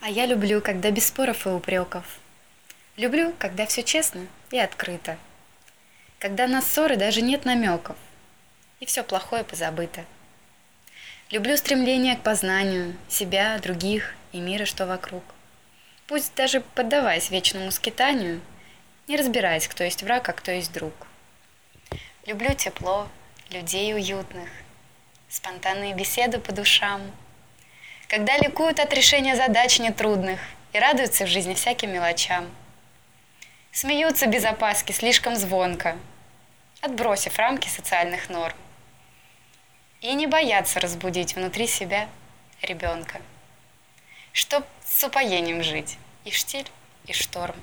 А я люблю, когда без споров и упреков. Люблю, когда все честно и открыто. Когда на ссоры даже нет намеков. И все плохое позабыто. Люблю стремление к познанию себя, других и мира, что вокруг. Пусть даже поддаваясь вечному скитанию, не разбираясь, кто есть враг, а кто есть друг. Люблю тепло, людей уютных, спонтанные беседы по душам – когда ликуют от решения задач нетрудных и радуются в жизни всяким мелочам. Смеются без опаски слишком звонко, отбросив рамки социальных норм. И не боятся разбудить внутри себя ребенка, чтоб с упоением жить и штиль, и шторм.